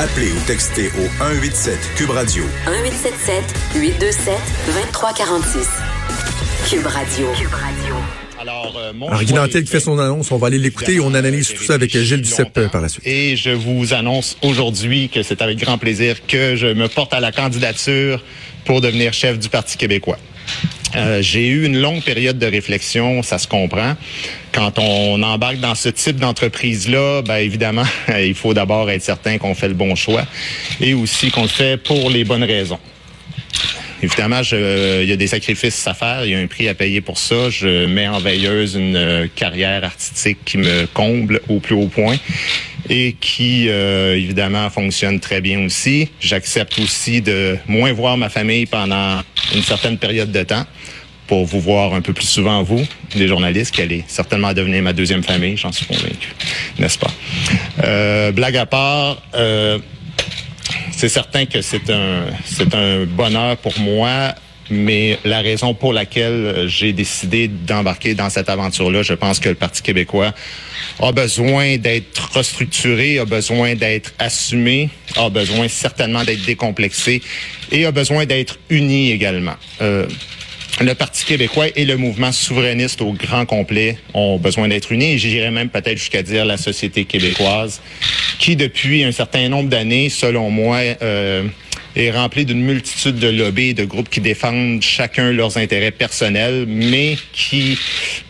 Appelez ou textez au 187 Cube Radio. 1877 827 2346. Cube Radio. Cube Radio. Alors, euh, mon Alors, Guy Nantel qui fait son annonce, on va aller l'écouter et on analyse tout ça avec Gilles Duceppe par la suite. Et je vous annonce aujourd'hui que c'est avec grand plaisir que je me porte à la candidature pour devenir chef du Parti québécois. Euh, j'ai eu une longue période de réflexion, ça se comprend. Quand on embarque dans ce type d'entreprise-là, ben évidemment, il faut d'abord être certain qu'on fait le bon choix et aussi qu'on le fait pour les bonnes raisons. Évidemment, je, il y a des sacrifices à faire, il y a un prix à payer pour ça. Je mets en veilleuse une euh, carrière artistique qui me comble au plus haut point et qui, euh, évidemment, fonctionne très bien aussi. J'accepte aussi de moins voir ma famille pendant une certaine période de temps pour vous voir un peu plus souvent, vous, les journalistes, qui allez certainement devenir ma deuxième famille, j'en suis convaincu, n'est-ce pas? Euh, blague à part, euh, c'est certain que c'est un, c'est un bonheur pour moi, mais la raison pour laquelle j'ai décidé d'embarquer dans cette aventure-là, je pense que le Parti québécois a besoin d'être restructuré, a besoin d'être assumé, a besoin certainement d'être décomplexé et a besoin d'être uni également. Euh, le Parti québécois et le mouvement souverainiste au grand complet ont besoin d'être unis j'irais même peut-être jusqu'à dire la société québécoise qui depuis un certain nombre d'années, selon moi, euh, est remplie d'une multitude de lobbies et de groupes qui défendent chacun leurs intérêts personnels, mais qui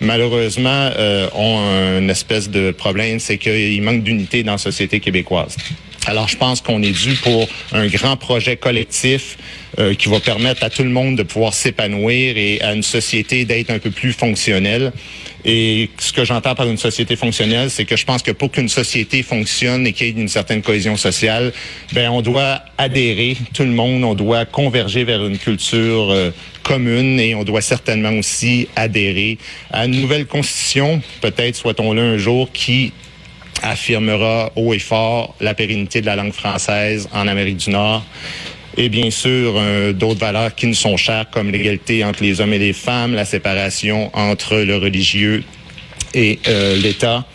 malheureusement euh, ont une espèce de problème, c'est qu'il manque d'unité dans la société québécoise. Alors, je pense qu'on est dû pour un grand projet collectif euh, qui va permettre à tout le monde de pouvoir s'épanouir et à une société d'être un peu plus fonctionnelle. Et ce que j'entends par une société fonctionnelle, c'est que je pense que pour qu'une société fonctionne et qu'il y ait une certaine cohésion sociale, ben on doit adhérer, tout le monde, on doit converger vers une culture euh, commune et on doit certainement aussi adhérer à une nouvelle constitution, peut-être soit-on-le un jour, qui affirmera haut et fort la pérennité de la langue française en Amérique du Nord et bien sûr euh, d'autres valeurs qui nous sont chères comme l'égalité entre les hommes et les femmes, la séparation entre le religieux et euh, l'État,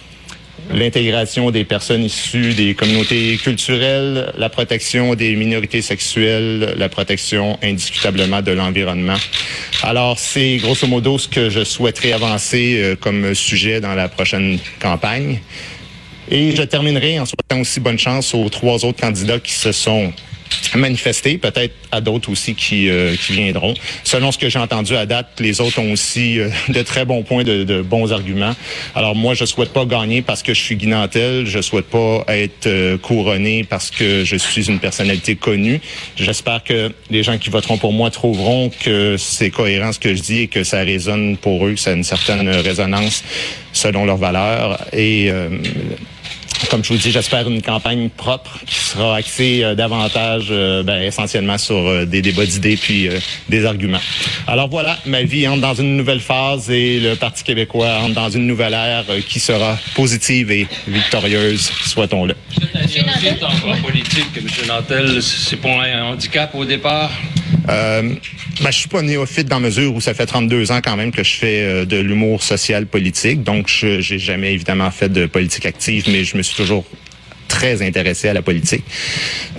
l'intégration des personnes issues des communautés culturelles, la protection des minorités sexuelles, la protection indiscutablement de l'environnement. Alors, c'est grosso modo ce que je souhaiterais avancer euh, comme sujet dans la prochaine campagne. Et je terminerai en souhaitant aussi bonne chance aux trois autres candidats qui se sont manifestés, peut-être à d'autres aussi qui, euh, qui viendront. Selon ce que j'ai entendu à date, les autres ont aussi euh, de très bons points, de, de, bons arguments. Alors moi, je souhaite pas gagner parce que je suis Guy Nantel, je souhaite pas être euh, couronné parce que je suis une personnalité connue. J'espère que les gens qui voteront pour moi trouveront que c'est cohérent ce que je dis et que ça résonne pour eux, que ça a une certaine résonance selon leurs valeurs. Et comme je vous dis, j'espère une campagne propre qui sera axée euh, davantage, euh, ben, essentiellement sur euh, des débats d'idées puis des arguments. Alors voilà, ma vie entre dans une nouvelle phase et le Parti québécois entre dans une nouvelle ère qui sera positive et victorieuse, souhaitons-le. Nantel, c'est pour un handicap au départ? Euh, ben, je suis pas néophyte dans mesure où ça fait 32 ans quand même que je fais euh, de l'humour social politique. Donc, je j'ai jamais évidemment fait de politique active, mais je me suis toujours très intéressé à la politique.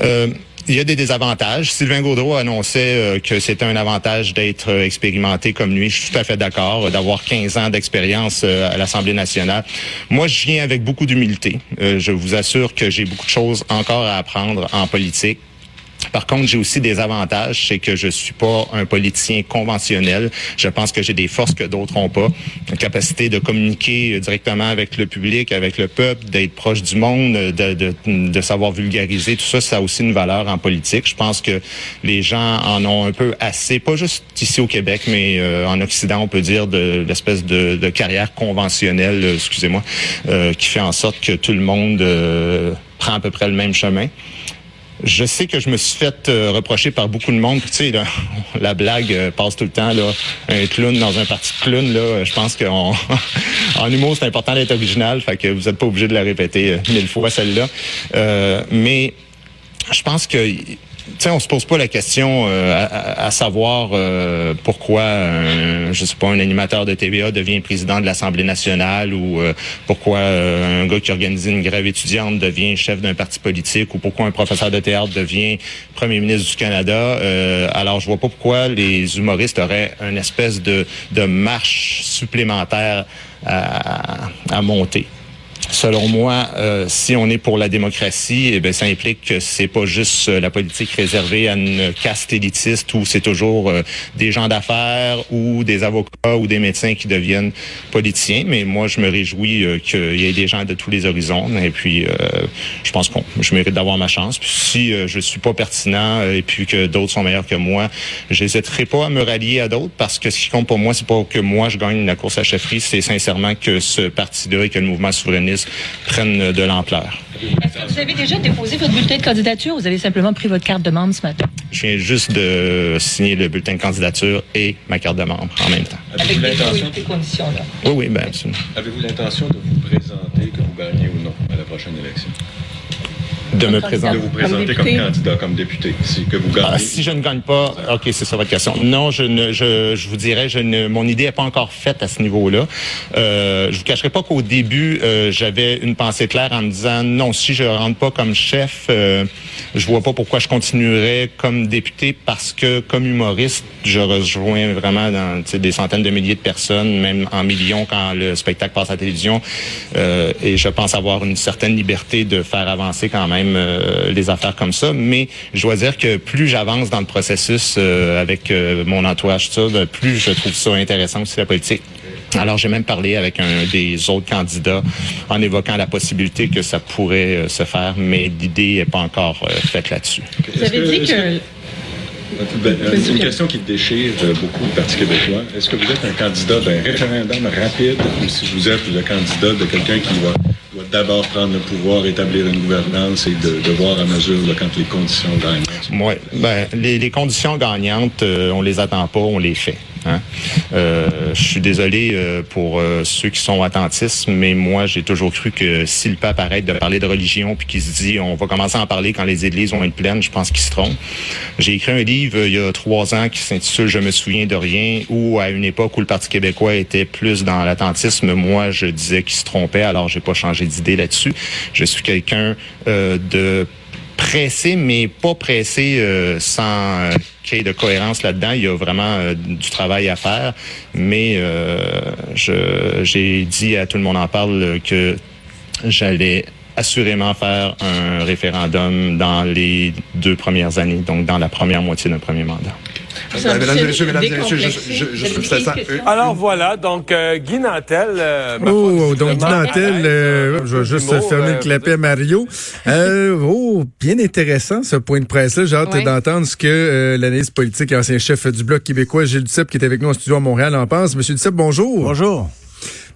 Euh, il y a des désavantages. Sylvain Gaudreau annonçait euh, que c'était un avantage d'être expérimenté comme lui. Je suis tout à fait d'accord, d'avoir 15 ans d'expérience à l'Assemblée nationale. Moi, je viens avec beaucoup d'humilité. je vous assure que j'ai beaucoup de choses encore à apprendre en politique. Par contre, j'ai aussi des avantages, c'est que je suis pas un politicien conventionnel. Je pense que j'ai des forces que d'autres n'ont pas. La capacité de communiquer directement avec le public, avec le peuple, d'être proche du monde, de, de, de, savoir vulgariser, tout ça, ça a aussi une valeur en politique. Je pense que les gens en ont un peu assez, pas juste ici au Québec, mais euh, en Occident, on peut dire, de l'espèce de, de, carrière conventionnelle, euh, excusez-moi, euh, qui fait en sorte que tout le monde prend à peu près le même chemin. Je sais que je me suis fait euh, reprocher par beaucoup de monde. Tu sais, la blague euh, passe tout le temps. Là, un clown dans un parti de clown, là, je pense qu'en en humour, c'est important d'être original. Fait que vous n'êtes pas obligé de la répéter euh, mille fois celle-là. mais je pense que sais, on se pose pas la question euh, à, à, savoir euh, pourquoi, un, je sais pas, un animateur de TVA devient président de l'Assemblée nationale ou euh, pourquoi un gars qui organise une grève étudiante devient chef d'un parti politique ou pourquoi un professeur de théâtre devient premier ministre du Canada. alors, je vois pas pourquoi les humoristes auraient une espèce de, de marche supplémentaire à, à monter. Selon moi, euh, si on est pour la démocratie, eh ça implique que c'est pas juste euh, la politique réservée à une caste élitiste où c'est toujours euh, des gens d'affaires ou des avocats ou des médecins qui deviennent politiciens. Mais moi, je me réjouis qu'il y ait des gens de tous les horizons. Et puis, je pense que je mérite d'avoir ma chance. Puis si je suis pas pertinent et puis que d'autres sont meilleurs que moi, j'hésiterai pas à me rallier à d'autres parce que ce qui compte pour moi, c'est pas que moi je gagne la course à chefferie, c'est sincèrement que ce parti-là et que le mouvement souverainiste prennent de l'ampleur. Est-ce que vous avez déjà déposé votre bulletin de candidature ou vous avez simplement pris votre carte de membre ce matin? Je viens juste de signer le bulletin de candidature et ma carte de membre en même temps. Avec des là? Oui, oui, bien absolument. Avez-vous l'intention de vous présenter, que vous gagnez ou non, à la prochaine élection? De me présenter. De vous présenter comme, candidat, comme député, si que vous gagnez. Ah, si je ne gagne pas, ok, c'est ça votre question. Non, je ne, je, je vous dirais, je ne, mon idée n'est pas encore faite à ce niveau-là. Euh, je vous cacherai pas qu'au début, euh, j'avais une pensée claire en me disant non, si je rentre pas comme chef, euh, je vois pas pourquoi je continuerais comme député parce que comme humoriste, je rejoins vraiment dans des centaines de milliers de personnes, même en millions quand le spectacle passe à la télévision. Euh, et je pense avoir une certaine liberté de faire avancer quand même euh, les affaires comme ça. Mais je dois dire que plus j'avance dans le processus euh, avec euh, mon entourage, ça, ben, plus je trouve ça intéressant aussi la politique. Alors, j'ai même parlé avec un des autres candidats en évoquant la possibilité que ça pourrait se faire, mais l'idée n'est pas encore faite là-dessus. Vous avez dit que ben, une question qui déchire beaucoup le Parti québécois. Est-ce que vous êtes un candidat d'un référendum rapide ou si vous êtes le candidat de quelqu'un qui doit d'abord prendre le pouvoir, établir une gouvernance et de, voir à mesure quand les conditions gagnent? Oui, ben, les, les conditions gagnantes, euh, on les attend pas, on les fait. Hein? Euh, je suis désolé euh, pour euh, ceux qui sont attentistes, mais moi, j'ai toujours cru que si le pape arrête de parler de religion puis qu'il se dit on va commencer à en parler quand les églises vont être pleines, je pense qu'il se trompe. J'ai écrit un livre il y a trois ans qui s'intitule Je me souviens de rien, où à une époque où le Parti québécois était plus dans l'attentisme, moi, je disais qu'il se trompait, alors j'ai pas changé d'idée là-dessus. Je suis quelqu'un de pressé, mais pas pressé euh, sans euh, qu'il y ait de cohérence là-dedans. Il y a vraiment euh, du travail à faire. Mais j'ai dit à tout le monde en parle que j'allais assurément faire un référendum dans les deux premières années, donc dans la première moitié d'un premier mandat. Alors voilà, donc euh, Guy Nantel. Euh, oh, donc Guy Nantel, euh, je vais juste fermer le clapet à Mario. oh, bien intéressant ce point de presse-là. J'ai hâte d'entendre ce que l'analyste politique et ancien chef du Bloc québécois, Gilles Duceppe, qui est avec nous en studio à Montréal, en pense. Monsieur Duceppe, bonjour. Bonjour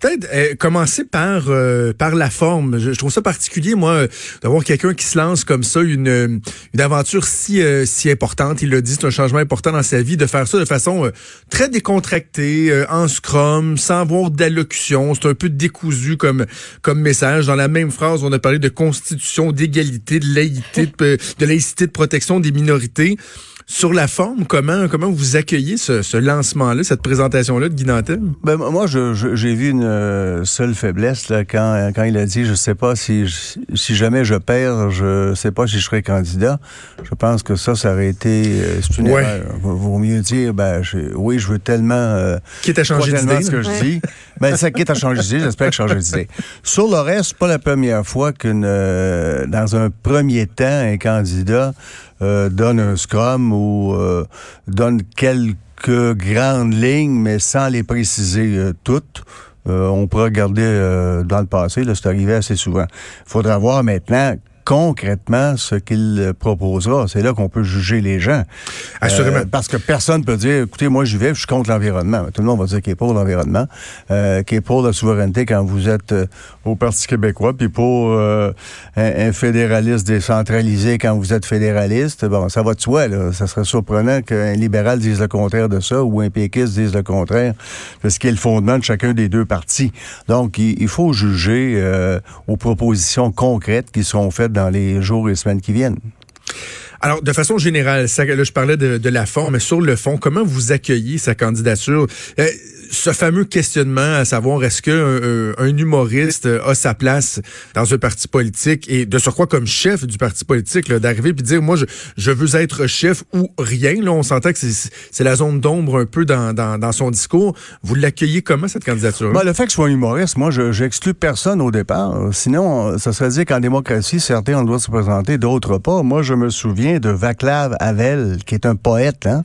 peut-être euh, commencer par euh, par la forme. Je, trouve ça particulier, moi, d'avoir quelqu'un qui se lance comme ça, une, une aventure si euh, si importante. Il l'a dit, c'est un changement important dans sa vie, de faire ça de façon très décontractée, en scrum, sans avoir d'allocution. C'est un peu décousu comme comme message. Dans la même phrase, on a parlé de constitution, d'égalité, de laïcité, de, de laïcité, de protection des minorités. Sur la forme, comment comment vous accueillez ce, ce lancement-là, cette présentation-là de Guy Nantel? Ben, moi, j'ai je, vu une euh, seule faiblesse là, quand, quand il a dit, je sais pas si, si jamais je perds, je sais pas si je serai candidat. Je pense que ça, ça aurait été euh, c'est une erreur. Vaut mieux dire, ben, oui, je veux tellement... Euh, qui à changer d'idée. ce que je dis. Ben, ça quitte à changer d'idée, j'espère que je change d'idée. Sur le reste, c'est pas la première fois qu'une euh, dans un premier temps, un candidat euh, donne un scrum ou euh, donne quelques grandes lignes, mais sans les préciser euh, toutes. on pourrait regarder dans le passé, là, c'est arrivé assez souvent. Il faudra voir maintenant concrètement ce qu'il proposera. C'est là qu'on peut juger les gens. Assurément. Euh, parce que personne peut dire, écoutez, moi j'y vais, je suis contre l'environnement. Tout le monde va dire qu'il est pour l'environnement, euh, qu'il est pour la souveraineté quand vous êtes euh, au Parti québécois, puis pour euh, un, fédéraliste décentralisé quand vous êtes fédéraliste. Bon, ça va de soi, là. Ça serait surprenant qu'un libéral dise le contraire de ça ou un péquiste dise le contraire de ce qui est le fondement de chacun des deux partis. Donc, il, il faut juger aux propositions concrètes qui seront faites dans les jours et semaines qui viennent? Alors, de façon générale, là, je parlais de, de, la forme, mais sur le fond, comment vous accueillez sa candidature? Euh, ce fameux questionnement à savoir est-ce que euh, un, humoriste a sa place dans un parti politique et de surcroît comme chef du parti politique d'arriver puis dire moi je, veux être chef ou rien là on s'entend que c'est la zone d'ombre un peu dans, son discours. Vous l'accueillez comment cette candidature ben, le fait que je sois un humoriste moi je j'exclus personne au départ. Sinon ça serait dire qu'en démocratie certains ont le se présenter d'autres pas. Moi je me souviens de Vaclav Havel qui est un poète hein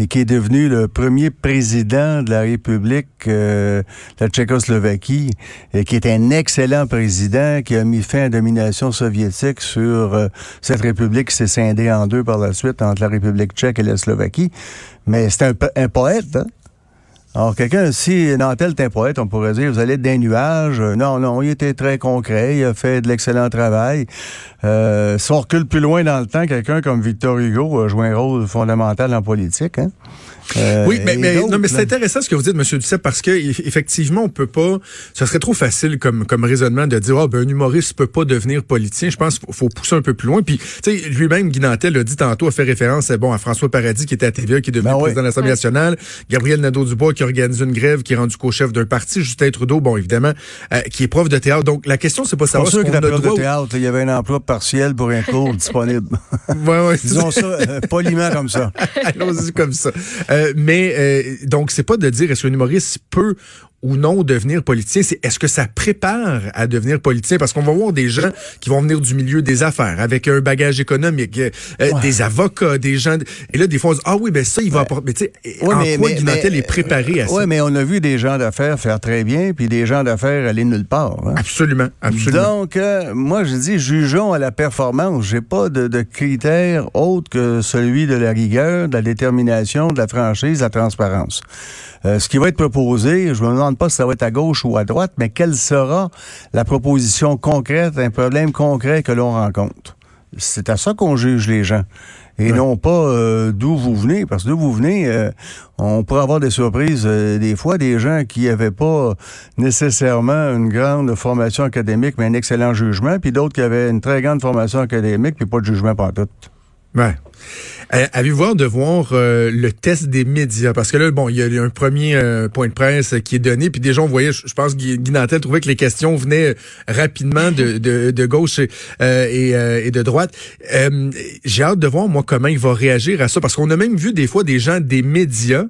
et qui est devenu le premier président de la République euh, de la Tchécoslovaquie, et qui est un excellent président qui a mis fin à la domination soviétique sur euh, cette République qui s'est scindée en deux par la suite entre la République tchèque et la Slovaquie. Mais c'est un, un poète, hein? Alors, quelqu'un, si Nantel est un poète, on pourrait dire, vous allez être des nuages. Non, non, il était très concret, il a fait de l'excellent travail. Euh, si on recule plus loin dans le temps, quelqu'un comme Victor Hugo a joué un rôle fondamental en politique. Hein? Euh, oui, mais, mais, non, mais c'est intéressant ce que vous dites, Monsieur Duceppe, parce que effectivement, on peut pas. Ce serait trop facile comme comme raisonnement de dire, ah ben un humoriste peut pas devenir politicien. Je pense qu'il faut pousser un peu plus loin. Puis, tu sais, lui-même, Guy Nantel l'a dit tantôt, a fait référence, bon, à François Paradis qui était à TVA, qui est devenu ben président de l'Assemblée nationale, Gabriel Nadeau-Dubois qui organise une grève, qui est rendu co-chef d'un parti, Justin Trudeau, bon, évidemment, euh, qui est prof de théâtre. Donc, la question, c'est pas savoir. sûr ce qu'on de théâtre, il y avait un emploi partiel pour un cours disponible. ouais, ouais, Disons ça euh, poliment comme ça. Allons-y comme ça. mais donc, c'est pas de dire est-ce qu'un humoriste peut ou non devenir politicien, c'est est-ce que ça prépare à devenir politicien? Parce qu'on va voir des gens qui vont venir du milieu des affaires, avec un bagage économique, euh, des avocats, des gens... Et là, des fois, on dit, ah oui, ben ça, il va apporter... Mais tu sais, en mais, quoi est préparé à ça? Oui, mais on a vu des gens d'affaires faire très bien, puis des gens d'affaires aller nulle part. Hein. Absolument, absolument. Donc, euh, moi, je dis, jugeons à la performance. J'ai pas de, de critères autres que celui de la rigueur, de la détermination, de la franchise, de la transparence. Euh, ce qui va être proposé, je me demande pas si ça va être à gauche ou à droite, mais quelle sera la proposition concrète, un problème concret que l'on rencontre? C'est à ça qu'on juge les gens. Et non pas euh, d'où vous venez, parce que d'où vous venez, euh, on pourrait avoir des surprises des fois, des gens qui n'avaient pas nécessairement une grande formation académique, mais un excellent jugement, puis d'autres qui avaient une très grande formation académique, puis pas de jugement par tout. Ouais. Euh, Avez-vous hâte de voir euh, le test des médias? Parce que là, bon, il y a un premier euh, point de presse qui est donné, puis déjà, on voyait, je, pense que Guy Nantel trouvait que les questions venaient rapidement de, de, de gauche et, et, de droite. J'ai hâte de voir, moi, comment il va réagir à ça, parce qu'on a même vu des fois des gens des médias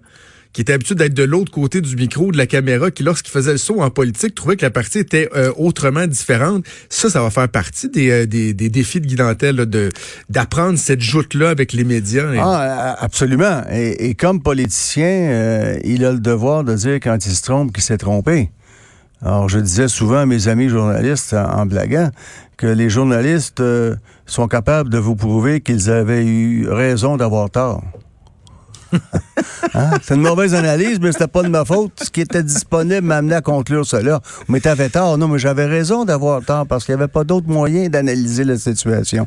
qui était habitué d'être de l'autre côté du micro, de la caméra, qui lorsqu'il faisait le saut en politique, trouvait que la partie était euh, autrement différente. Ça, ça va faire partie des, euh, des, des, défis de Guy de d'apprendre cette joute-là avec les médias. Ah, absolument. Et, et comme politicien, euh, il a le devoir de dire quand il se trompe qu'il s'est trompé. Alors, je disais souvent à mes amis journalistes en, blaguant que les journalistes sont capables de vous prouver qu'ils avaient eu raison d'avoir tort. Hein? C'est une mauvaise analyse, mais c'était pas de ma faute. Ce qui était disponible m'a amené à conclure cela. Mais t'avais tort. Non, mais j'avais raison d'avoir tort parce qu'il n'y avait pas d'autre moyen d'analyser la situation.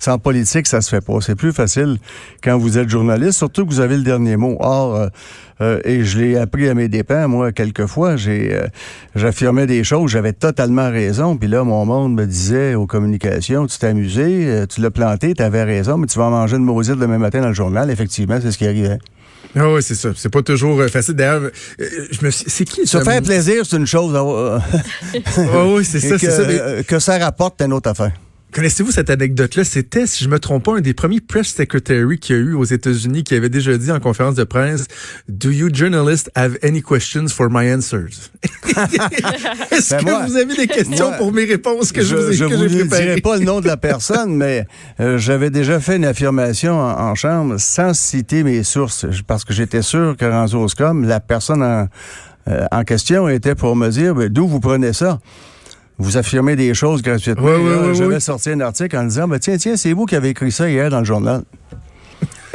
Sans politique, ça se fait pas. C'est plus facile quand vous êtes journaliste, surtout que vous avez le dernier mot. Or, euh, euh, et je l'ai appris à mes dépens, moi, quelquefois. J'ai, euh, j'affirmais des choses, j'avais totalement raison. Puis là, mon monde me disait aux communications, tu t'es amusé, tu l'as planté, tu avais raison, mais tu vas manger une maudite demain matin dans le journal. Effectivement, c'est ce qui arrivait. Ah oui, c'est ça. C'est pas toujours euh, facile. D'ailleurs, euh, je me c'est qui Se faire plaisir, c'est une chose. ah oui, c'est ça, c'est ça. Que ça rapporte, c'est une autre affaire. Connaissez-vous cette anecdote-là? C'était, si je me trompe pas, un des premiers press secretary qu'il y a eu aux États-Unis qui avait déjà dit en conférence de presse, Do you journalists have any questions for my answers? Est-ce ben que vous avez des questions pour mes réponses que je, vous ai Je vous dirai pas le nom de la personne, mais euh, j'avais déjà fait une affirmation en, chambre sans citer mes sources parce que j'étais sûr que Ranzo Scrum, la personne en, euh, en question était pour me dire, ben, d'où vous prenez ça? Vous affirmez des choses gratuitement. je vais sortir un article en disant, ben, tiens, tiens, c'est vous qui avez écrit ça hier dans le journal.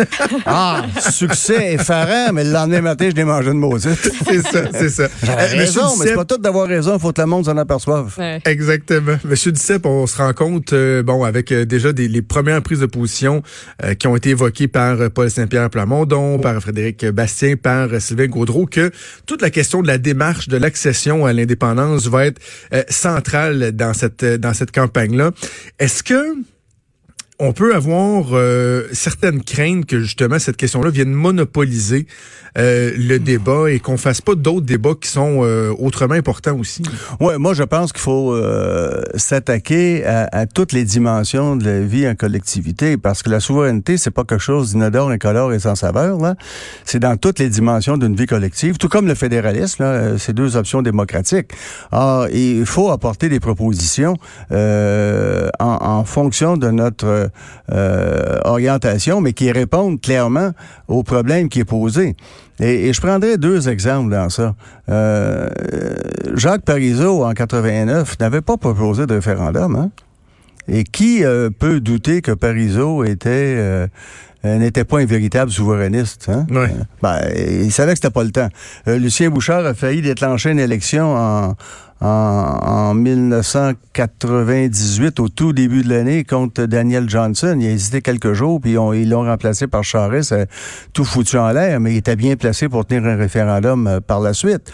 ah, succès effarant, mais le lendemain matin, je l'ai mangé une maudite. c'est ça, c'est ça. J'avais euh, raison, mais c'est pas tout d'avoir raison, il faut que le monde s'en aperçoive. Exactement. Monsieur Duceppe, on se rend compte, euh, bon, avec euh, déjà des, les premières prises de position qui ont été évoquées par Paul Saint-Pierre Plamondon, par Frédéric Bastien, par Sylvain Gaudreau, que toute la question de la démarche de l'accession à l'indépendance va être centrale dans cette, dans cette campagne-là. Est-ce que on peut avoir euh, certaines craintes que justement cette question-là vienne monopoliser euh, le débat et qu'on fasse pas d'autres débats qui sont euh, autrement importants aussi. Ouais, moi je pense qu'il faut euh, s'attaquer à, à, toutes les dimensions de la vie en collectivité parce que la souveraineté c'est pas quelque chose d'inodore, incolore et sans saveur là. C'est dans toutes les dimensions d'une vie collective, tout comme le fédéralisme. Là, c'est deux options démocratiques. Alors, il faut apporter des propositions en, en, fonction de notre orientation, mais qui répondent clairement au problème qui est posé. Et, et, je prendrai deux exemples dans ça. Euh, Jacques Parizeau, en 89, n'avait pas proposé de référendum. Hein? Et qui euh, peut douter que Parizeau était euh, n'était pas un véritable souverainiste. Hein? Oui. Ben, il savait que c'était pas le temps. Lucien Bouchard a failli déclencher une élection en, en, en 1998, au tout début de l'année, contre Daniel Johnson. Il a hésité quelques jours, puis ils l'ont remplacé par Charest, tout foutu en l'air, mais il était bien placé pour tenir un référendum euh, par la suite.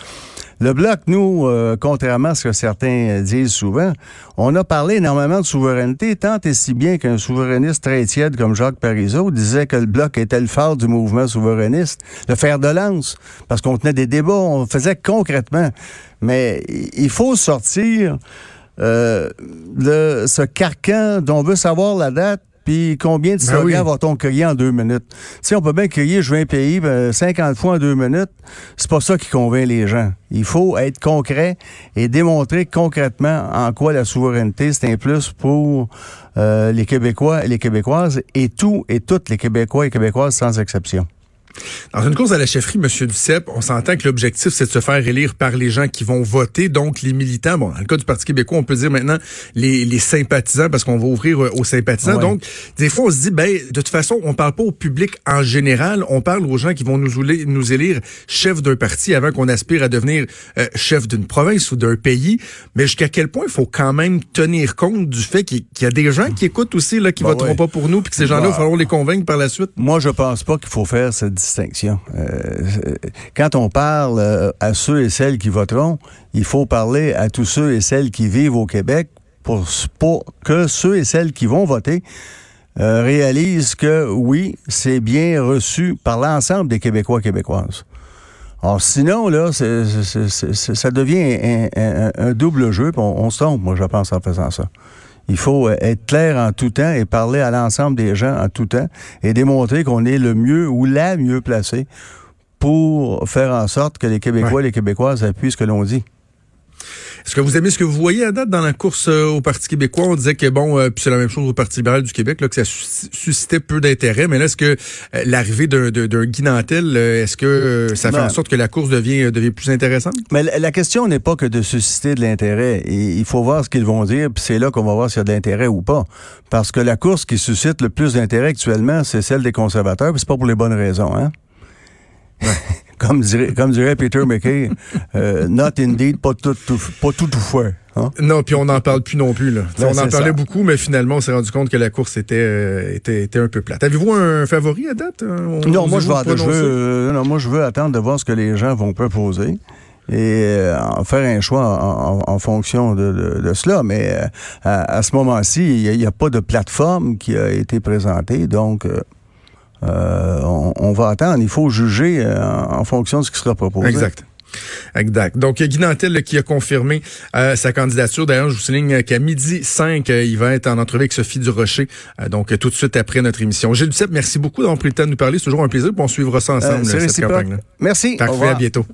Le Bloc, nous, euh, contrairement à ce que certains disent souvent, on a parlé énormément de souveraineté, tant et si bien qu'un souverainiste très tiède comme Jacques Parizeau disait que le Bloc était le phare du mouvement souverainiste, le fer de lance, parce qu'on tenait des débats, on faisait concrètement. Mais il faut sortir euh, de ce carcan dont on veut savoir la date puis combien de Ben slogans oui. va-t-on crier en deux minutes? Sais, on peut bien crier je veux un pays ben, 50 fois en deux minutes. C'est pas ça qui convainc les gens. Il faut être concret et démontrer concrètement en quoi la souveraineté, c'est un plus pour euh, les Québécois et les Québécoises et tous et toutes les Québécois et Québécoises sans exception. Dans une course à la chefferie, M. Duceppe, on s'entend que l'objectif, c'est de se faire élire par les gens qui vont voter, donc les militants. Bon, dans le cas du Parti québécois, on peut dire maintenant les, les sympathisants, parce qu'on va ouvrir euh, aux sympathisants. Ouais. Donc, des fois, on se dit, ben, de toute façon, on parle pas au public en général, on parle aux gens qui vont nous, ouler- nous élire chef d'un parti avant qu'on aspire à devenir euh, chef d'une province ou d'un pays. Mais jusqu'à quel point il faut quand même tenir compte du fait qu'il y a des gens qui écoutent aussi, là, qui Bah voteront ouais. pas pour nous, puis que ces gens-là, il Bah. va falloir les convaincre par la suite? Moi, je pense pas qu'il faut faire cette distinction. Euh, quand on parle euh, à ceux et celles qui voteront, il faut parler à tous ceux et celles qui vivent au Québec pour, que ceux et celles qui vont voter euh, réalisent que oui, c'est bien reçu par l'ensemble des Québécois Québécoises. Alors sinon, là, ça devient un, double jeu, on, on se trompe, moi, je pense, en faisant ça. Il faut euh, être clair en tout temps et parler à l'ensemble des gens en tout temps et démontrer qu'on est le mieux ou la mieux placé pour faire en sorte que les Québécois Ouais. et les Québécoises appuient ce que l'on dit. Est-ce que vous aimez ce que vous voyez à date dans la course euh, au Parti québécois? On disait que, bon, euh, puis c'est la même chose au Parti libéral du Québec, là, que ça sus- suscitait peu d'intérêt. Mais là, est-ce que euh, l'arrivée d'un d'un- d'un Guy Nantel, euh, est-ce que ça fait en sorte que la course devient, devient plus intéressante? Mais la la question n'est pas que de susciter de l'intérêt. Et Il faut voir ce qu'ils vont dire, puis c'est là qu'on va voir s'il y a de l'intérêt ou pas. Parce que la course qui suscite le plus d'intérêt actuellement, c'est celle des conservateurs, puis c'est pas pour les bonnes raisons, hein? comme, dirait, comme dirait Peter McKay, euh, not indeed, pas tout, tout, pas tout, tout fait. Hein? Non, puis on n'en parle plus non plus. Là. Ben, on en parlait ça. beaucoup, mais finalement, on s'est rendu compte que la course était, euh, était, était un peu plate. Avez-vous un favori à date? euh, Non, moi je, veux, je prononcer? veux, euh, non, moi je veux attendre de voir ce que les gens vont proposer et en faire un choix en, en- en fonction de, de- de cela. Mais à, à ce moment-ci, il n'y a, pas de plateforme qui a été présentée, donc euh, on, on va attendre. Il faut juger euh, en, en fonction de ce qui sera proposé. Exact. Exact. Donc, Guy Nantel là, qui a confirmé euh, sa candidature. D'ailleurs, je vous souligne qu'à midi 5, euh, il va être en entrevue avec Sophie Durocher, euh, donc tout de suite après notre émission. Gilles Duceppe, merci beaucoup d'avoir pris le temps de nous parler. C'est toujours un plaisir. On suivra ça ensemble, cette réciproque. campagne-là. Merci. Parfait, à bientôt.